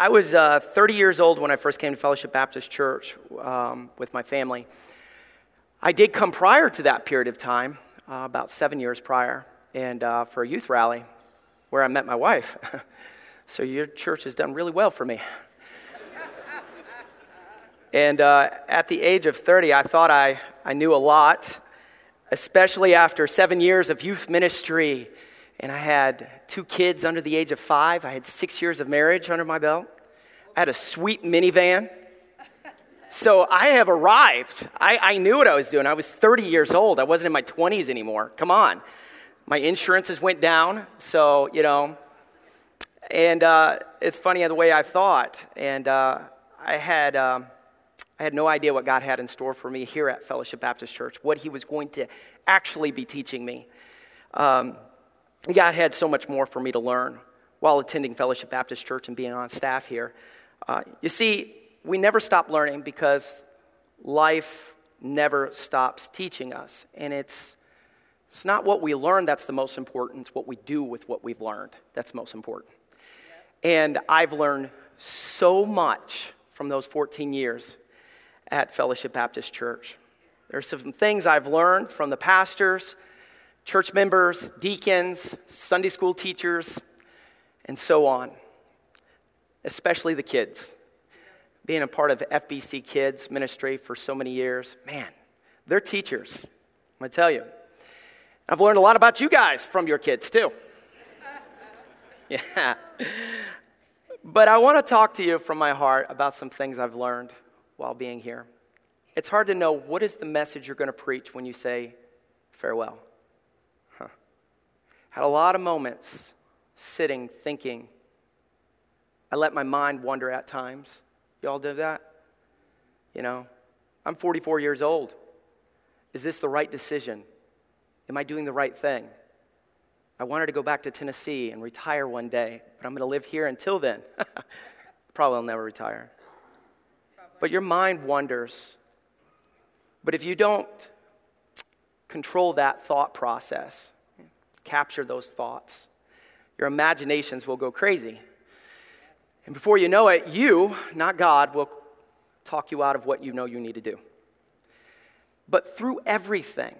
I was uh, 30 years old when I first came to Fellowship Baptist Church um, with my family. I did come prior to that period of time, uh, about seven years prior, and uh, for a youth rally where I met my wife. so your church has done really well for me. and uh, at the age of 30, I thought I, I knew a lot, especially after seven years of youth ministry and I had two kids under the age of five. I had six years of marriage under my belt. I had a sweet minivan. So I have arrived. I, I knew what I was doing. I was 30 years old. I wasn't in my 20s anymore. Come on. My insurances went down. So, you know, and uh, it's funny the way I thought. And uh, I had. Um, I had no idea what God had in store for me here at Fellowship Baptist Church, what He was going to actually be teaching me. Um, God had so much more for me to learn while attending Fellowship Baptist Church and being on staff here. Uh, you see, we never stop learning because life never stops teaching us. And it's, it's not what we learn that's the most important, it's what we do with what we've learned that's most important. And I've learned so much from those 14 years at Fellowship Baptist Church. There's some things I've learned from the pastors church members, deacons, Sunday school teachers, and so on, especially the kids. Being a part of FBC Kids ministry for so many years, man, they're teachers. I'm to tell you. I've learned a lot about you guys from your kids, too. yeah. But I want to talk to you from my heart about some things I've learned while being here. It's hard to know what is the message you're to preach when you say farewell. Had a lot of moments sitting, thinking. I let my mind wander at times. Y'all do that? You know, I'm 44 years old. Is this the right decision? Am I doing the right thing? I wanted to go back to Tennessee and retire one day, but I'm going to live here until then. Probably I'll never retire. But your mind wanders. But if you don't control that thought process, capture those thoughts. Your imaginations will go crazy. And before you know it, you, not God, will talk you out of what you know you need to do. But through everything,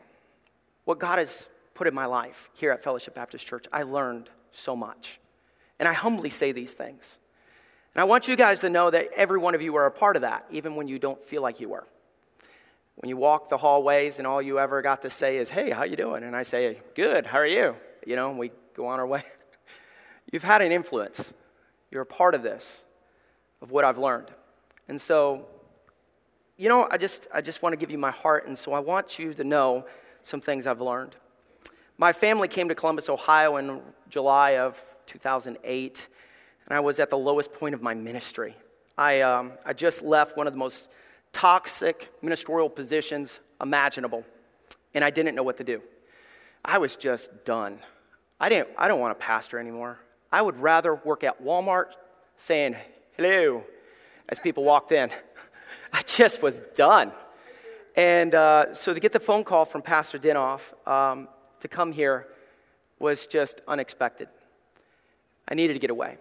what God has put in my life here at Fellowship Baptist Church, I learned so much. And I humbly say these things. And I want you guys to know that every one of you are a part of that, even when you don't feel like you are. When you walk the hallways and all you ever got to say is, "Hey, how you doing?" and I say, "Good. How are you?" You know, and we go on our way. You've had an influence. You're a part of this, of what I've learned. And so, you know, I just I just want to give you my heart and so I want you to know some things I've learned. My family came to Columbus, Ohio in July of 2008, and I was at the lowest point of my ministry. I, um, I just left one of the most toxic ministerial positions imaginable, and I didn't know what to do. I was just done. I, didn't, I don't want to pastor anymore. I would rather work at Walmart saying hello as people walked in. I just was done. And uh, so to get the phone call from Pastor Dinoff um, to come here was just unexpected. I needed to get away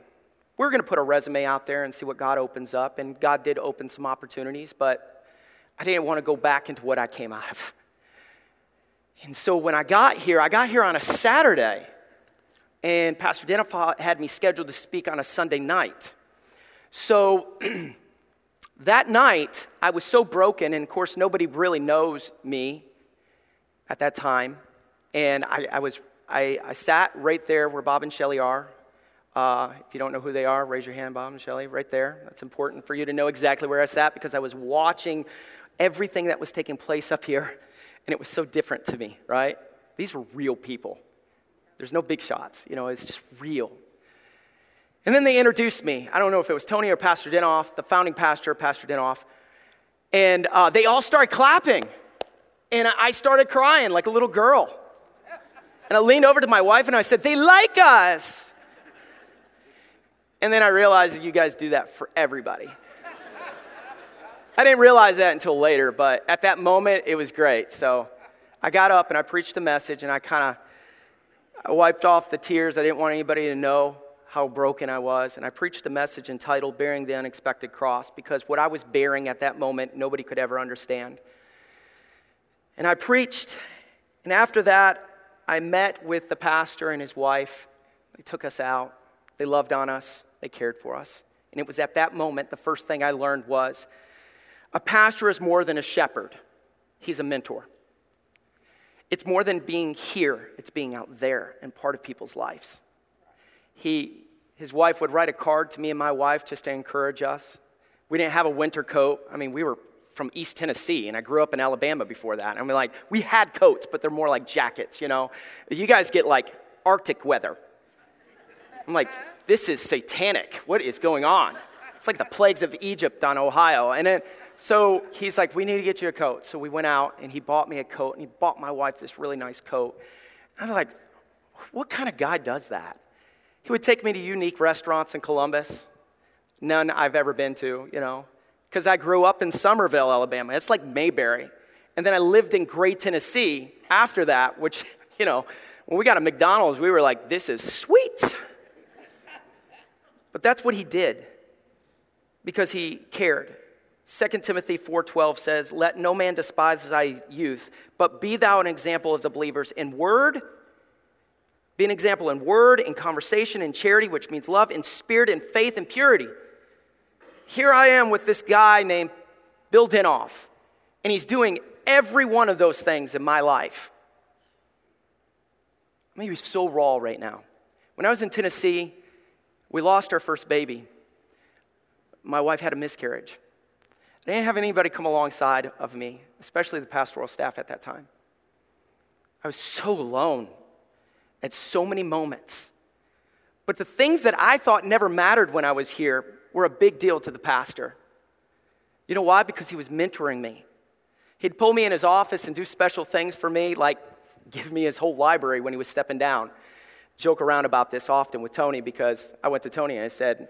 we're going to put a resume out there and see what God opens up. And God did open some opportunities, but I didn't want to go back into what I came out of. And so when I got here, I got here on a Saturday, and Pastor Dinoff had me scheduled to speak on a Sunday night. So that night, I was so broken, and of course, nobody really knows me at that time. And I, I was I, I, sat right there where Bob and Shelly are uh, if you don't know who they are, raise your hand, Bob and Shelly, right there. That's important for you to know exactly where I sat because I was watching everything that was taking place up here, and it was so different to me, right? These were real people. There's no big shots, you know, it's just real. And then they introduced me. I don't know if it was Tony or Pastor Dinoff, the founding pastor, Pastor Dinoff. And uh, they all started clapping. And I started crying like a little girl. And I leaned over to my wife and I said, They like us. And then I realized that you guys do that for everybody. I didn't realize that until later, but at that moment, it was great. So I got up and I preached the message, and I kind of wiped off the tears. I didn't want anybody to know how broken I was, and I preached the message entitled Bearing the Unexpected Cross because what I was bearing at that moment, nobody could ever understand. And I preached, and after that, I met with the pastor and his wife. They took us out, they loved on us, they cared for us. And it was at that moment, the first thing I learned was a pastor is more than a shepherd, he's a mentor. It's more than being here, it's being out there and part of people's lives. He, his wife would write a card to me and my wife just to encourage us. We didn't have a winter coat. I mean, we were from East Tennessee, and I grew up in Alabama before that. And we're like, we had coats, but they're more like jackets, you know? You guys get like Arctic weather. I'm like, this is satanic. What is going on? It's like the plagues of Egypt on Ohio. And then, so he's like, we need to get you a coat. So we went out, and he bought me a coat, and he bought my wife this really nice coat. I was like, what kind of guy does that? He would take me to unique restaurants in Columbus, none I've ever been to, you know, because I grew up in Somerville, Alabama. It's like Mayberry. And then I lived in Gray, Tennessee after that, which, you know, when we got a McDonald's, we were like, this is sweet. But that's what he did because he cared. 2 Timothy 4:12 says, "Let no man despise thy youth, but be thou an example of the believers in word, be an example in word, in conversation, in charity, which means love, in spirit, in faith, and purity. Here I am with this guy named Bill Dinoff, and he's doing every one of those things in my life. I'm maybe so raw right now. When I was in Tennessee, we lost our first baby. My wife had a miscarriage. I didn't have anybody come alongside of me, especially the pastoral staff at that time. I was so alone at so many moments. But the things that I thought never mattered when I was here were a big deal to the pastor. You know why? Because he was mentoring me. He'd pull me in his office and do special things for me, like give me his whole library when he was stepping down. Joke around about this often with Tony because I went to Tony and I said,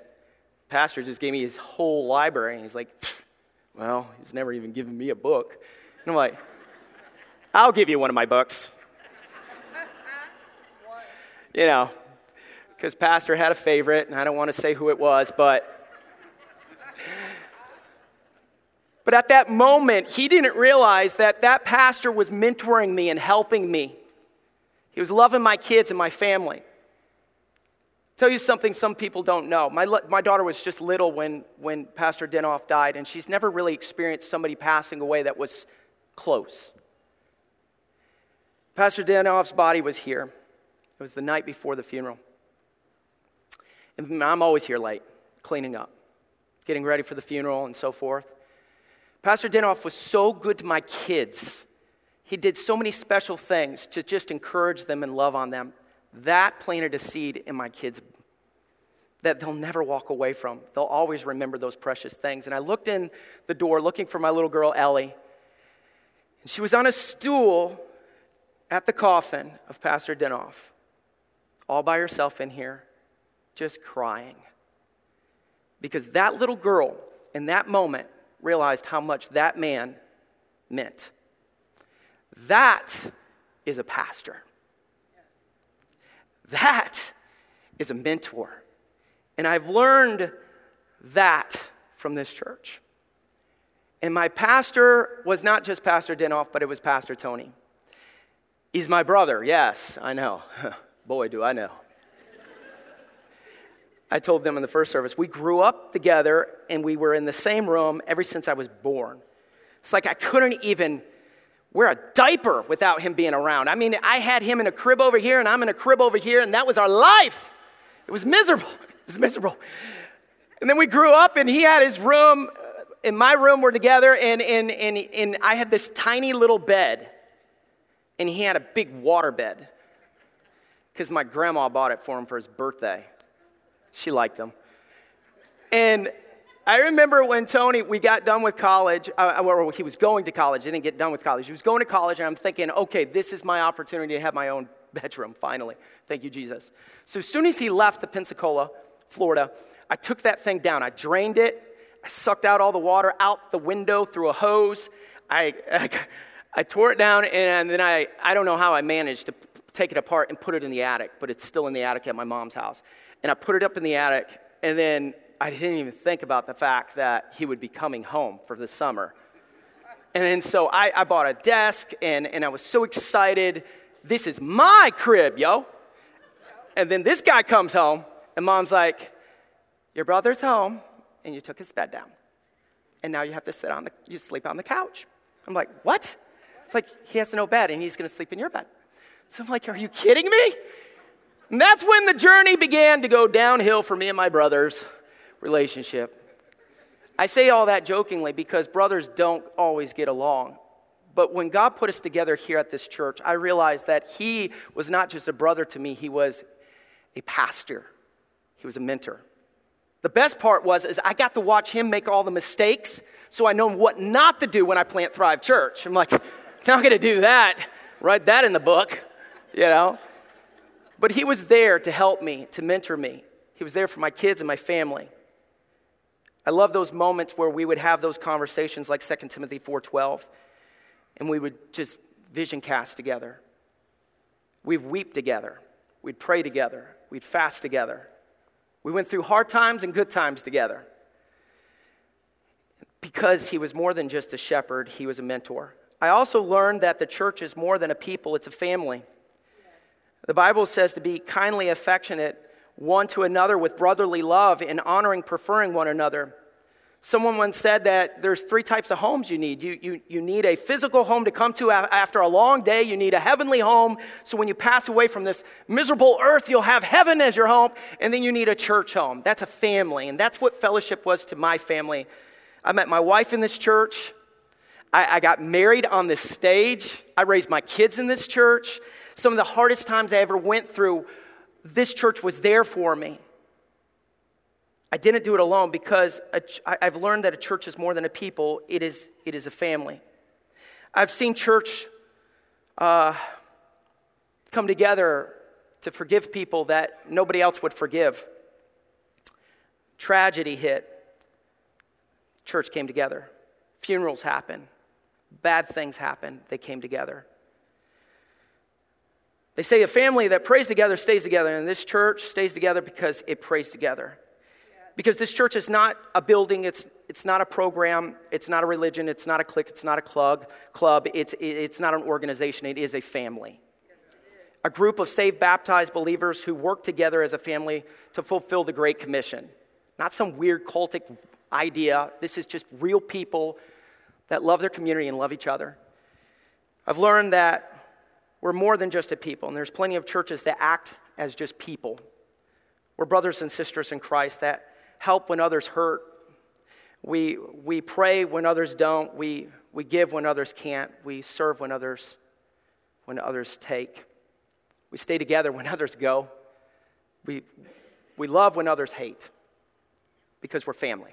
Pastor just gave me his whole library. And he's like, Well, he's never even given me a book. And I'm like, I'll give you one of my books you know, because Pastor had a favorite, and I don't want to say who it was, but. But at that moment, he didn't realize that that pastor was mentoring me and helping me. He was loving my kids and my family. Tell you something some people don't know. My, my daughter was just little when, when Pastor Dinoff died, and she's never really experienced somebody passing away that was close. Pastor Dinoff's body was here. It was the night before the funeral. And I'm always here late, cleaning up, getting ready for the funeral, and so forth. Pastor Dinoff was so good to my kids. He did so many special things to just encourage them and love on them. That planted a seed in my kids that they'll never walk away from. They'll always remember those precious things. And I looked in the door looking for my little girl, Ellie. And she was on a stool at the coffin of Pastor Dinoff all by herself in here, just crying. Because that little girl in that moment realized how much that man meant. That is a pastor. That is a mentor. And I've learned that from this church. And my pastor was not just Pastor Dinoff, but it was Pastor Tony. He's my brother, yes, I know. Boy, do I know. I told them in the first service, we grew up together and we were in the same room ever since I was born. It's like I couldn't even wear a diaper without him being around. I mean, I had him in a crib over here and I'm in a crib over here, and that was our life. It was miserable. It was miserable. And then we grew up and he had his room, uh, and my room were together, and, and, and, and I had this tiny little bed, and he had a big water bed because my grandma bought it for him for his birthday. She liked them. And I remember when Tony, we got done with college, uh, well, he was going to college, didn't get done with college. He was going to college, and I'm thinking, okay, this is my opportunity to have my own bedroom, finally. Thank you, Jesus. So as soon as he left the Pensacola, Florida, I took that thing down. I drained it. I sucked out all the water out the window through a hose. I, I, I tore it down, and then I, I don't know how I managed to take it apart and put it in the attic, but it's still in the attic at my mom's house. and I put it up in the attic, and then I didn't even think about the fact that he would be coming home for the summer. And then so I, I bought a desk, and, and I was so excited. This is my crib, yo. And then this guy comes home, and mom's like, Your brother's home, and you took his bed down. And now you have to sit on the, you sleep on the couch. I'm like, What? It's like, he has no bed, and he's gonna sleep in your bed. So I'm like, Are you kidding me? And that's when the journey began to go downhill for me and my brother's relationship. I say all that jokingly because brothers don't always get along. But when God put us together here at this church, I realized that He was not just a brother to me, He was a pastor, He was a mentor. The best part was is I got to watch him make all the mistakes so I know what not to do when I plant Thrive Church. I'm like, not to do that. Write that in the book, you know? But he was there to help me, to mentor me. He was there for my kids and my family. I love those moments where we would have those conversations like 2 Timothy 4:12 and we would just vision cast together. We'd weep together. We'd pray together. We'd fast together. We went through hard times and good times together. Because he was more than just a shepherd, he was a mentor. I also learned that the church is more than a people, it's a family. The Bible says to be kindly affectionate one to another with brotherly love and honoring, preferring one another. Someone once said that there's three types of homes you need. You, you, you need a physical home to come to after a long day. You need a heavenly home. So when you pass away from this miserable earth, you'll have heaven as your home. And then you need a church home. That's a family. And that's what fellowship was to my family. I met my wife in this church. I, I got married on this stage. I raised my kids in this church. Some of the hardest times I ever went through, this church was there for me. I didn't do it alone because I've learned that a church is more than a people, it is, it is a family. I've seen church uh, come together to forgive people that nobody else would forgive. Tragedy hit, church came together. Funerals happen, bad things happen, they came together. They say a family that prays together stays together, and this church stays together because it prays together. Because this church is not a building, it's, it's not a program, it's not a religion, it's not a clique, it's not a club, club it's, it's not an organization, it is a family. A group of saved, baptized believers who work together as a family to fulfill the Great Commission. Not some weird cultic idea. This is just real people that love their community and love each other. I've learned that we're more than just a people, and there's plenty of churches that act as just people. We're brothers and sisters in Christ that help when others hurt. We, we pray when others don't. We, we give when others can't. We serve when others, when others take. We stay together when others go. We, we love when others hate because we're family.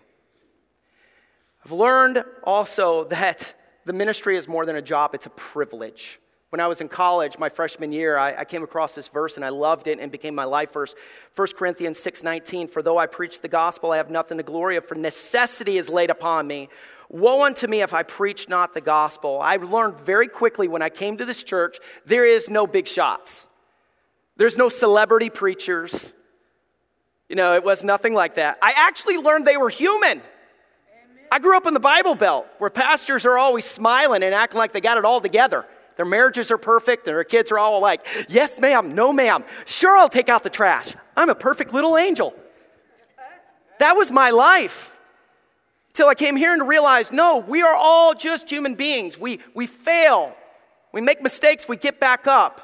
I've learned also that the ministry is more than a job, it's a privilege. When I was in college, my freshman year, I, I, came across this verse and I loved it and became my life verse. 1 Corinthians 6.19, For though I preach the gospel, I have nothing to glory of, for necessity is laid upon me. Woe unto me if I preach not the gospel. I learned very quickly when I came to this church, there is no big shots. There's no celebrity preachers. You know, it was nothing like that. I actually learned they were human. I grew up in the Bible Belt where pastors are always smiling and acting like they got it all together. Their marriages are perfect, and their kids are all like, Yes, ma'am, no, ma'am. Sure, I'll take out the trash. I'm a perfect little angel. That was my life. Till I came here and realized no, we are all just human beings. We, we fail, we make mistakes, we get back up.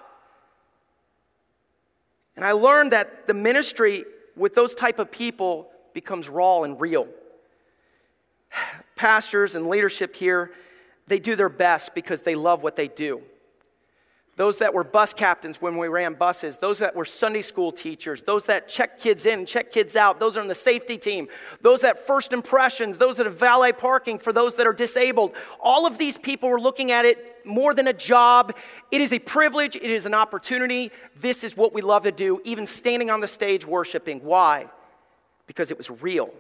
And I learned that the ministry with those type of people becomes raw and real. Pastors and leadership here they do their best because they love what they do. Those that were bus captains when we ran buses, those that were Sunday school teachers, those that check kids in check kids out, those are on the safety team, those that first impressions, those that have valet parking for those that are disabled. All of these people were looking at it more than a job. It is a privilege, it is an opportunity. This is what we love to do, even standing on the stage worshiping. Why? Because it was real.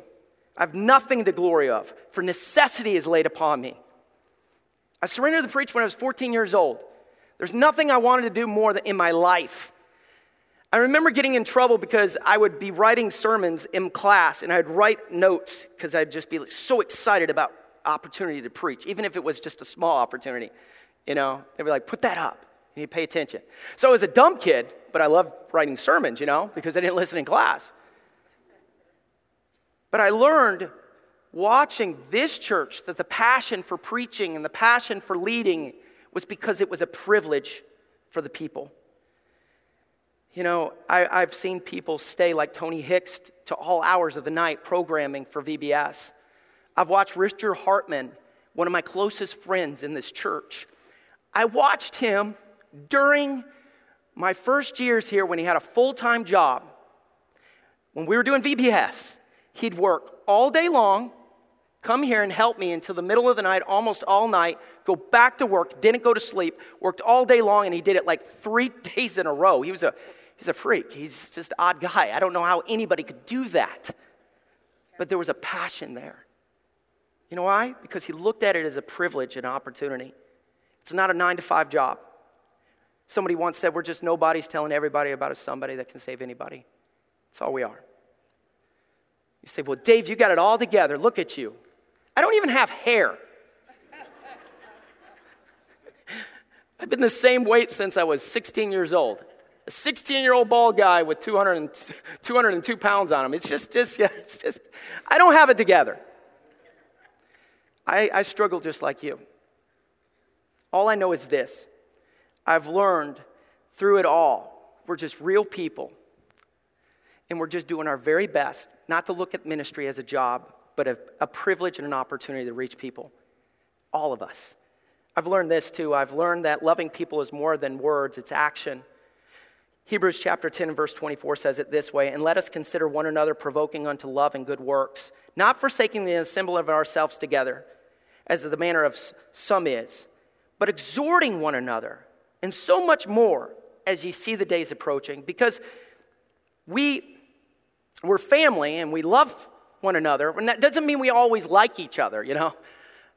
I have nothing to glory of, for necessity is laid upon me. I surrendered to preach when I was 14 years old. There's nothing I wanted to do more in my life. I remember getting in trouble because I would be writing sermons in class and I'd write notes because I'd just be so excited about opportunity to preach, even if it was just a small opportunity. You know, they'd be like, put that up. You need to pay attention. So I was a dumb kid, but I loved writing sermons, you know, because I didn't listen in class. But I learned watching this church that the passion for preaching and the passion for leading was because it was a privilege for the people. You know, I, have seen people stay like Tony Hicks to all hours of the night programming for VBS. I've watched Richard Hartman, one of my closest friends in this church. I watched him during my first years here when he had a full time job. When we were doing VBS, he'd work all day long, come here and help me until the middle of the night, almost all night, go back to work, didn't go to sleep, worked all day long, and he did it like three days in a row. He was a He's a freak. He's just an odd guy. I don't know how anybody could do that. But there was a passion there. You know why? Because he looked at it as a privilege and opportunity. It's not a nine to five job. Somebody once said, We're just nobodies telling everybody about a somebody that can save anybody. That's all we are. You say, Well, Dave, you got it all together. Look at you. I don't even have hair. I've been the same weight since I was 16 years old a 16 year old bald guy with 200 202 pounds on him. It's just, just, yeah, it's just, I don't have it together. I, I struggle just like you. All I know is this I've learned through it all, we're just real people. And we're just doing our very best not to look at ministry as a job, but a, a privilege and an opportunity to reach people. All of us. I've learned this too. I've learned that loving people is more than words, it's action. Hebrews chapter 10 and verse 24 says it this way And let us consider one another provoking unto love and good works, not forsaking the assembly of ourselves together, as the manner of some is, but exhorting one another, and so much more as ye see the days approaching. Because we, we're family and we love one another. And that doesn't mean we always like each other, you know?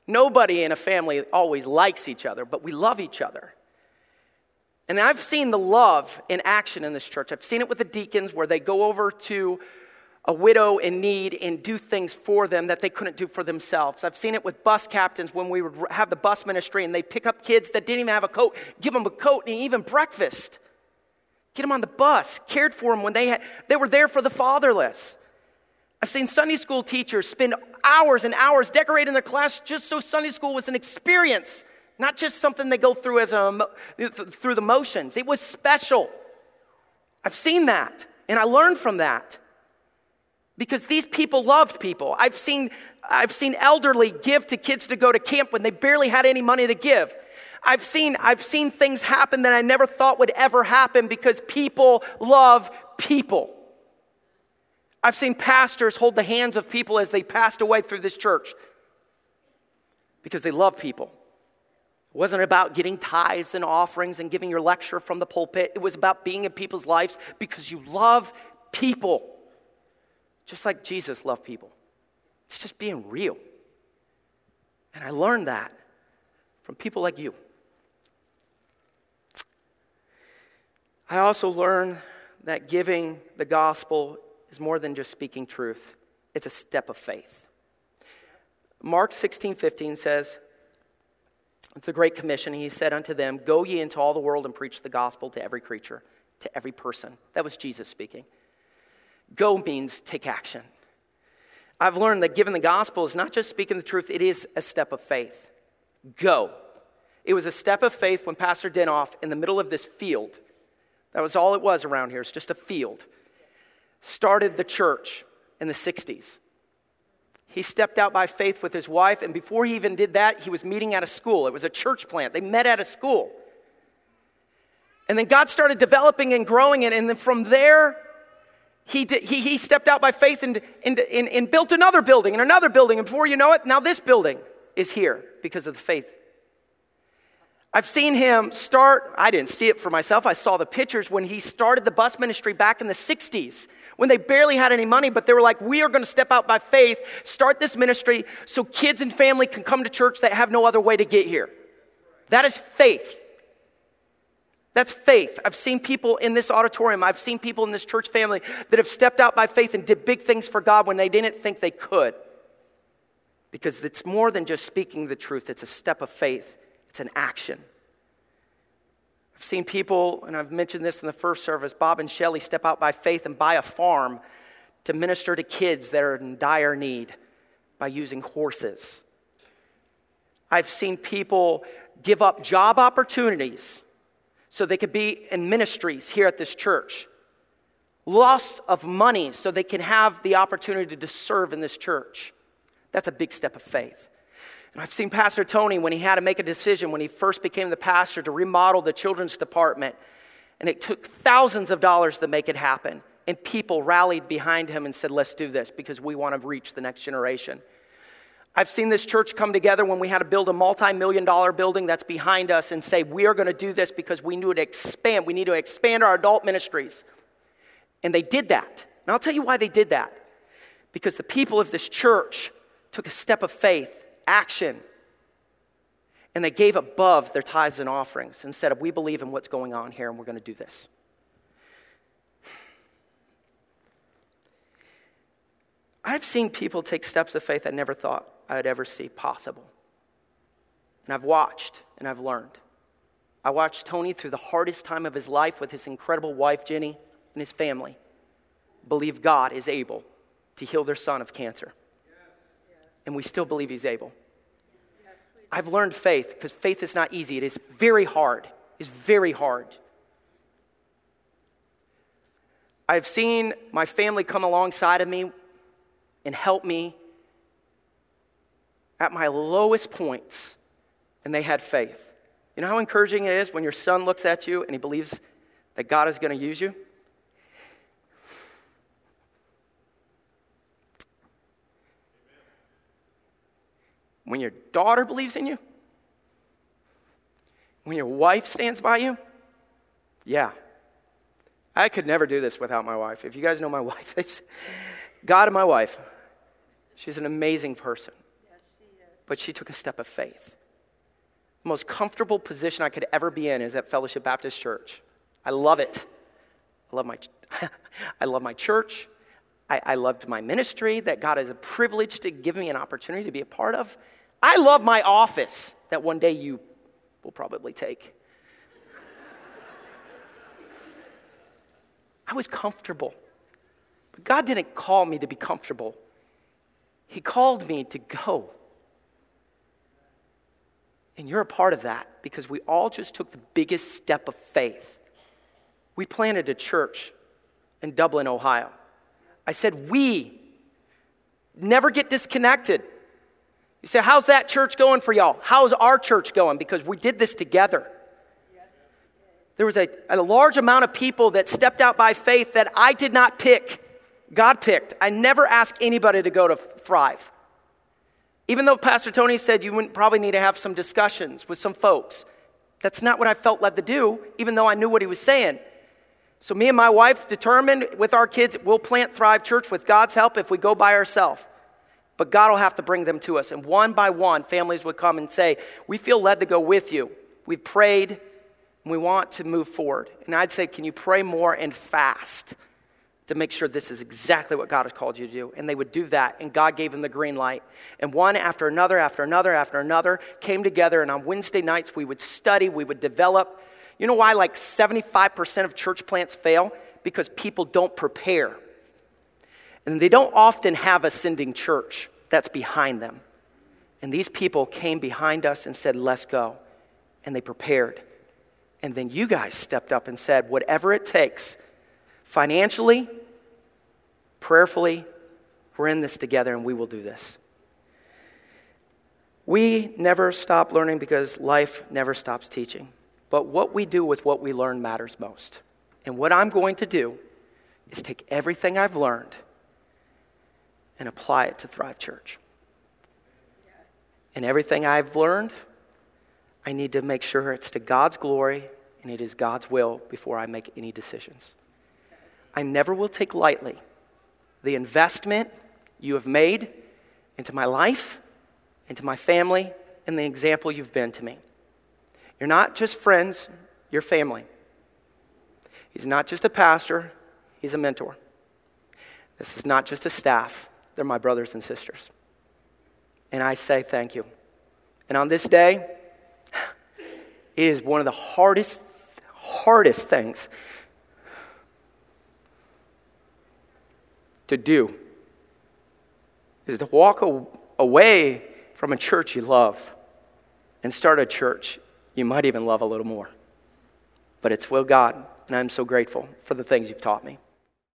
Nobody in a family always likes each other, but we love each other. And I've seen the love in action in this church. I've seen it with the deacons where they go over to a widow in need and do things for them that they couldn't do for themselves. I've seen it with bus captains when we would have the bus ministry and they pick up kids that didn't even have a coat, give them a coat and even breakfast. Get them on the bus, cared for them when they, had, they were there for the fatherless. I've seen Sunday school teachers spend hours and hours decorating their class just so Sunday school was an experience not just something they go through as a, through the motions. It was special. I've seen that, and I learned from that. Because these people loved people. I've seen, I've seen elderly give to kids to go to camp when they barely had any money to give. I've seen, I've seen things happen that I never thought would ever happen because people love people. I've seen pastors hold the hands of people as they passed away through this church because they love people. It wasn't about getting tithes and offerings and giving your lecture from the pulpit. It was about being in people's lives because you love people. Just like Jesus loved people. It's just being real. And I learned that from people like you. I also learned that giving the gospel is more than just speaking truth, it's a step of faith. Mark 16 15 says, the Great Commission, he said unto them, Go ye into all the world and preach the gospel to every creature, to every person. That was Jesus speaking. Go means take action. I've learned that giving the gospel is not just speaking the truth, it is a step of faith. Go. It was a step of faith when Pastor Dinoff, in the middle of this field, that was all it was around here, it's just a field, started the church in the 60s. He stepped out by faith with his wife, and before he even did that, he was meeting at a school. It was a church plant. They met at a school. And then God started developing and growing it, and then from there, he, did, he, he stepped out by faith and, and, and, and built another building and another building. And before you know it, now this building is here because of the faith. I've seen him start, I didn't see it for myself, I saw the pictures when he started the bus ministry back in the 60s when they barely had any money, but they were like, we are going to step out by faith, start this ministry so kids and family can come to church that have no other way to get here. That is faith. That's faith. I've seen people in this auditorium, I've seen people in this church family that have stepped out by faith and did big things for God when they didn't think they could. Because it's more than just speaking the truth, it's a step of faith, it's an action. Seen people, and I've mentioned this in the first service, Bob and Shelley step out by faith and buy a farm to minister to kids that are in dire need by using horses. I've seen people give up job opportunities so they could be in ministries here at this church, loss of money so they can have the opportunity to serve in this church. That's a big step of faith. I've seen Pastor Tony when he had to make a decision when he first became the pastor to remodel the children's department. And it took thousands of dollars to make it happen. And people rallied behind him and said, Let's do this because we want to reach the next generation. I've seen this church come together when we had to build a multi million dollar building that's behind us and say, We are going to do this because we need to expand. We need to expand our adult ministries. And they did that. And I'll tell you why they did that. Because the people of this church took a step of faith, action, and they gave above their tithes and offerings and said, We believe in what's going on here and we're going to do this. I've seen people take steps of faith I never thought I would ever see possible. And I've watched and I've learned. I watched Tony through the hardest time of his life with his incredible wife, Jenny, and his family believe God is able to heal their son of cancer. And we still believe he's able. I've learned faith because faith is not easy. It is very hard. It's very hard. I've seen my family come alongside of me and help me at my lowest points, and they had faith. You know how encouraging it is when your son looks at you and he believes that God is going to use you? When your daughter believes in you? When your wife stands by you? Yeah. I could never do this without my wife. If you guys know my wife, God and my wife, She's an amazing person. Yes, she but she took a step of faith. The most comfortable position I could ever be in is at Fellowship Baptist Church. I love it. I love my, I love my church. I, I loved my ministry that God is a privilege to give me an opportunity to be a part of. I love my office that one day you will probably take. I was comfortable. But God didn't call me to be comfortable. He called me to go. And you're a part of that because we all just took the biggest step of faith. We planted a church in Dublin, Ohio. I said, We never get disconnected. You say, How's that church going for y'all? How's our church going? Because we did this together. There was a, a large amount of people that stepped out by faith that I did not pick. God picked. I never asked anybody to go to Thrive. Even though Pastor Tony said you wouldn't probably need to have some discussions with some folks, that's not what I felt led to do, even though I knew what he was saying. So, me and my wife determined with our kids, we'll plant Thrive Church with God's help if we go by ourselves. But God will have to bring them to us. And one by one, families would come and say, We feel led to go with you. We've prayed and we want to move forward. And I'd say, Can you pray more and fast? to make sure this is exactly what God has called you to do. And they would do that, and God gave them the green light. And one after another, after another, after another came together, and on Wednesday nights we would study, we would develop. You know why like 75% of church plants fail? Because people don't prepare. And they don't often have a sending church that's behind them. And these people came behind us and said, Let's go. And they prepared. And then you guys stepped up and said, Whatever it takes Financially, prayerfully, we're in this together and we will do this. We never stop learning because life never stops teaching. But what we do with what we learn matters most. And what I'm going to do is take everything I've learned and apply it to Thrive Church. And everything I've learned, I need to make sure it's to God's glory and it is God's will before I make any decisions. I never will take lightly the investment you have made into my life, into my family, and the example you've been to me. You're not just friends, you're family. He's not just a pastor, he's a mentor. This is not just a staff, they're my brothers and sisters. And I say thank you. And on this day, it is one of the hardest, hardest things to do is to walk away from a church you love and start a church you might even love a little more. But it's will God, and I'm so grateful for the things you've taught me.